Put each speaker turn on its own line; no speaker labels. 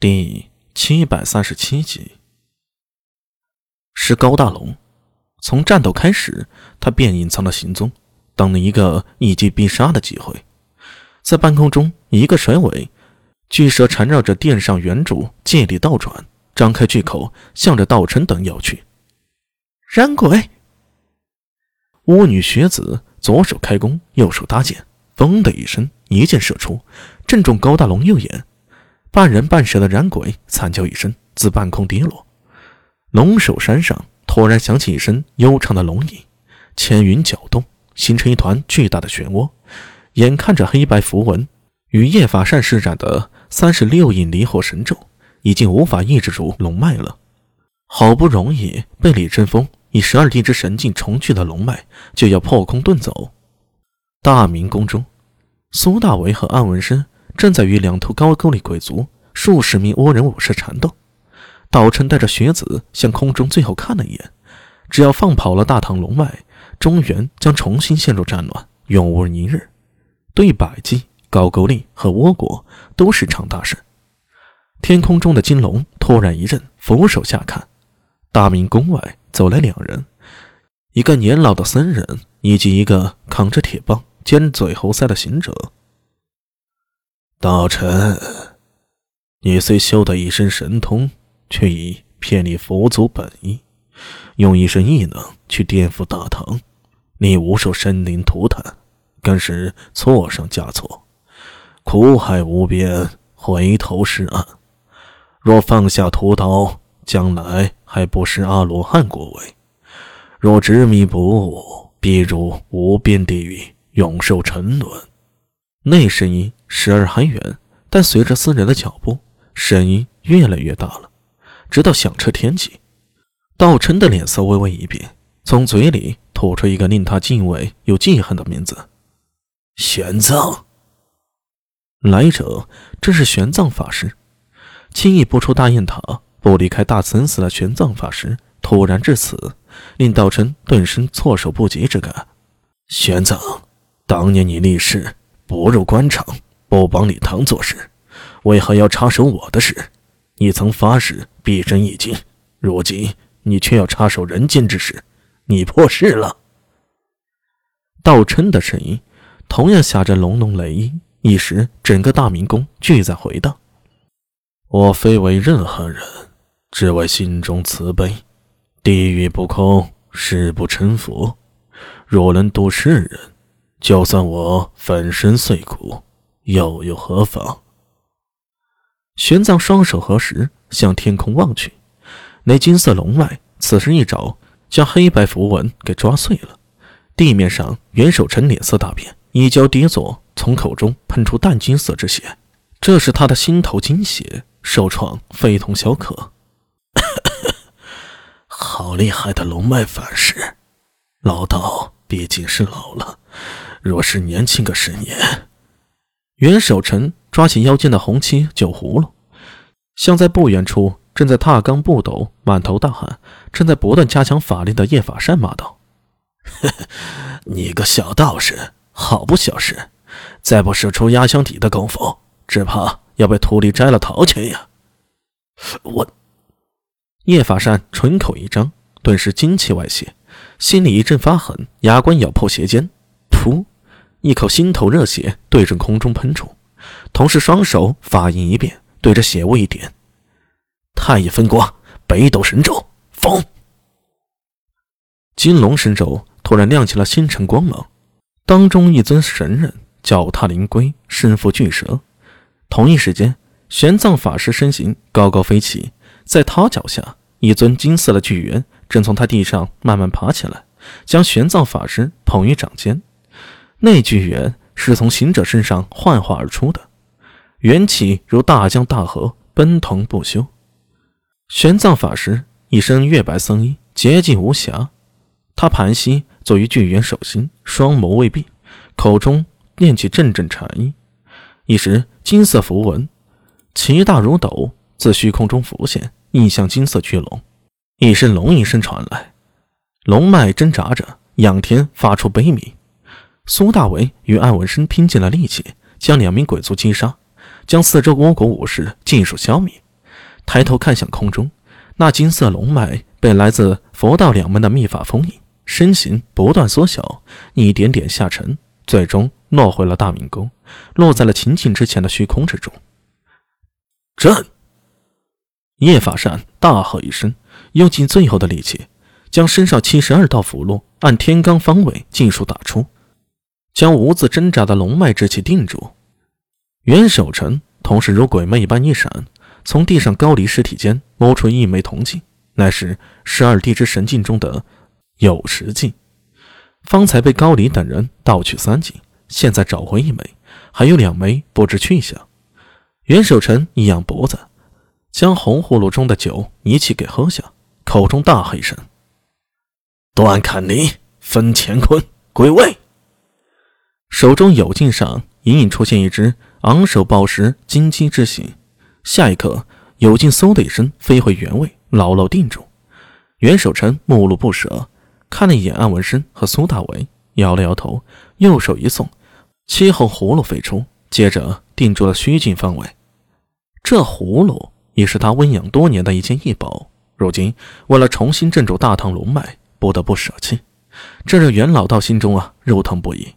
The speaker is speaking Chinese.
第七百三十七集，是高大龙。从战斗开始，他便隐藏了行踪，等了一个一击必杀的机会。在半空中，一个甩尾，巨蛇缠绕着殿上圆柱，借力倒转，张开巨口，向着道琛等咬去。
燃鬼！
巫女雪子左手开弓，右手搭箭，嘣的一声，一箭射出，正中高大龙右眼。半人半蛇的燃鬼惨叫一声，自半空跌落。龙首山上突然响起一声悠长的龙吟，千云搅动，形成一团巨大的漩涡。眼看着黑白符文与叶法善施展的三十六印离火神咒，已经无法抑制住龙脉了。好不容易被李振峰以十二地之神境重聚的龙脉，就要破空遁走。大明宫中，苏大为和安文生。正在与两头高句丽鬼族数十名倭人武士缠斗，道琛带着学子向空中最后看了一眼。只要放跑了大唐龙脉，中原将重新陷入战乱，永无宁日。对百济、高句丽和倭国都是场大事。天空中的金龙突然一震，俯首下看，大明宫外走来两人，一个年老的僧人，以及一个扛着铁棒、尖嘴猴腮的行者。
大臣，你虽修得一身神通，却已偏离佛祖本意，用一身异能去颠覆大唐，你无数生灵涂炭，更是错上加错，苦海无边，回头是岸。若放下屠刀，将来还不是阿罗汉果位；若执迷不悟，必入无边地狱，永受沉沦。
那声音时而很远，但随着僧人的脚步，声音越来越大了，直到响彻天际。道琛的脸色微微一变，从嘴里吐出一个令他敬畏又记恨的名字：
玄奘。
来者正是玄奘法师。轻易不出大雁塔、不离开大慈寺的玄奘法师突然至此，令道琛顿生措手不及之感。
玄奘，当年你立誓。不入官场，不帮李唐做事，为何要插手我的事？你曾发誓必真一经，如今你却要插手人间之事，你破誓了。
道琛的声音同样下着隆隆雷音，一时整个大明宫俱在回荡。
我非为任何人，只为心中慈悲。地狱不空，誓不成佛。若能度世人。就算我粉身碎骨，又有何妨？
玄奘双手合十，向天空望去，那金色龙脉此时一爪将黑白符文给抓碎了。地面上，袁守诚脸色大变，一脚跌坐，从口中喷出淡金色之血，这是他的心头金血，受创非同小可。
好厉害的龙脉法师，老道毕竟是老了。若是年轻个十年，
袁守诚抓起腰间的红漆酒葫芦，向在不远处正在踏罡不斗、满头大汗、正在不断加强法力的叶法善骂道：“
你个小道士，好不小事！再不使出压箱底的功夫，只怕要被徒弟摘了桃去呀！”
我叶法善唇口一张，顿时精气外泄，心里一阵发狠，牙关咬破鞋尖，噗！一口心头热血对着空中喷出，同时双手法印一变，对着血雾一点：“
太乙分光，北斗神咒，风！”
金龙神咒突然亮起了星辰光芒，当中一尊神人脚踏灵龟，身负巨蛇。同一时间，玄奘法师身形高高飞起，在他脚下，一尊金色的巨猿正从他地上慢慢爬起来，将玄奘法师捧于掌间。那巨猿是从行者身上幻化而出的，元气如大江大河奔腾不休。玄奘法师一身月白僧衣，洁净无瑕。他盘膝坐于巨猿手心，双眸未闭，口中念起阵阵禅意。一时，金色符文其大如斗，自虚空中浮现，印向金色巨龙。一声龙吟声传来，龙脉挣扎着，仰天发出悲鸣。苏大为与安文生拼尽了力气，将两名鬼族击杀，将四周倭国武士尽数消灭，抬头看向空中，那金色龙脉被来自佛道两门的秘法封印，身形不断缩小，一点点下沉，最终落回了大明宫，落在了秦晋之前的虚空之中。
朕！
叶法善大喝一声，用尽最后的力气，将身上七十二道符箓按天罡方位尽数打出，将无字挣扎的龙脉之气定住。袁守诚同时如鬼魅一般一闪，从地上高离尸体间摸出一枚铜镜，乃是十二地之神镜中的有时镜。方才被高离等人盗取三镜，现在找回一枚，还有两枚不知去向。袁守诚一仰脖子，将红葫芦中的酒一气给喝下，口中大喝一声：“
断坎离，分乾坤，归位！”
手中有镜上隐隐出现一只。昂首抱石，金鸡之形。下一刻，有劲嗖的一声飞回原位，牢牢定住。袁守诚目露不舍，看了一眼安文生和苏大为，摇了摇头，右手一送，七号葫芦飞出，接着定住了虚境方位。这葫芦已是他温养多年的一件异宝，如今为了重新镇住大唐龙脉，不得不舍弃，这让袁老道心中啊肉疼不已。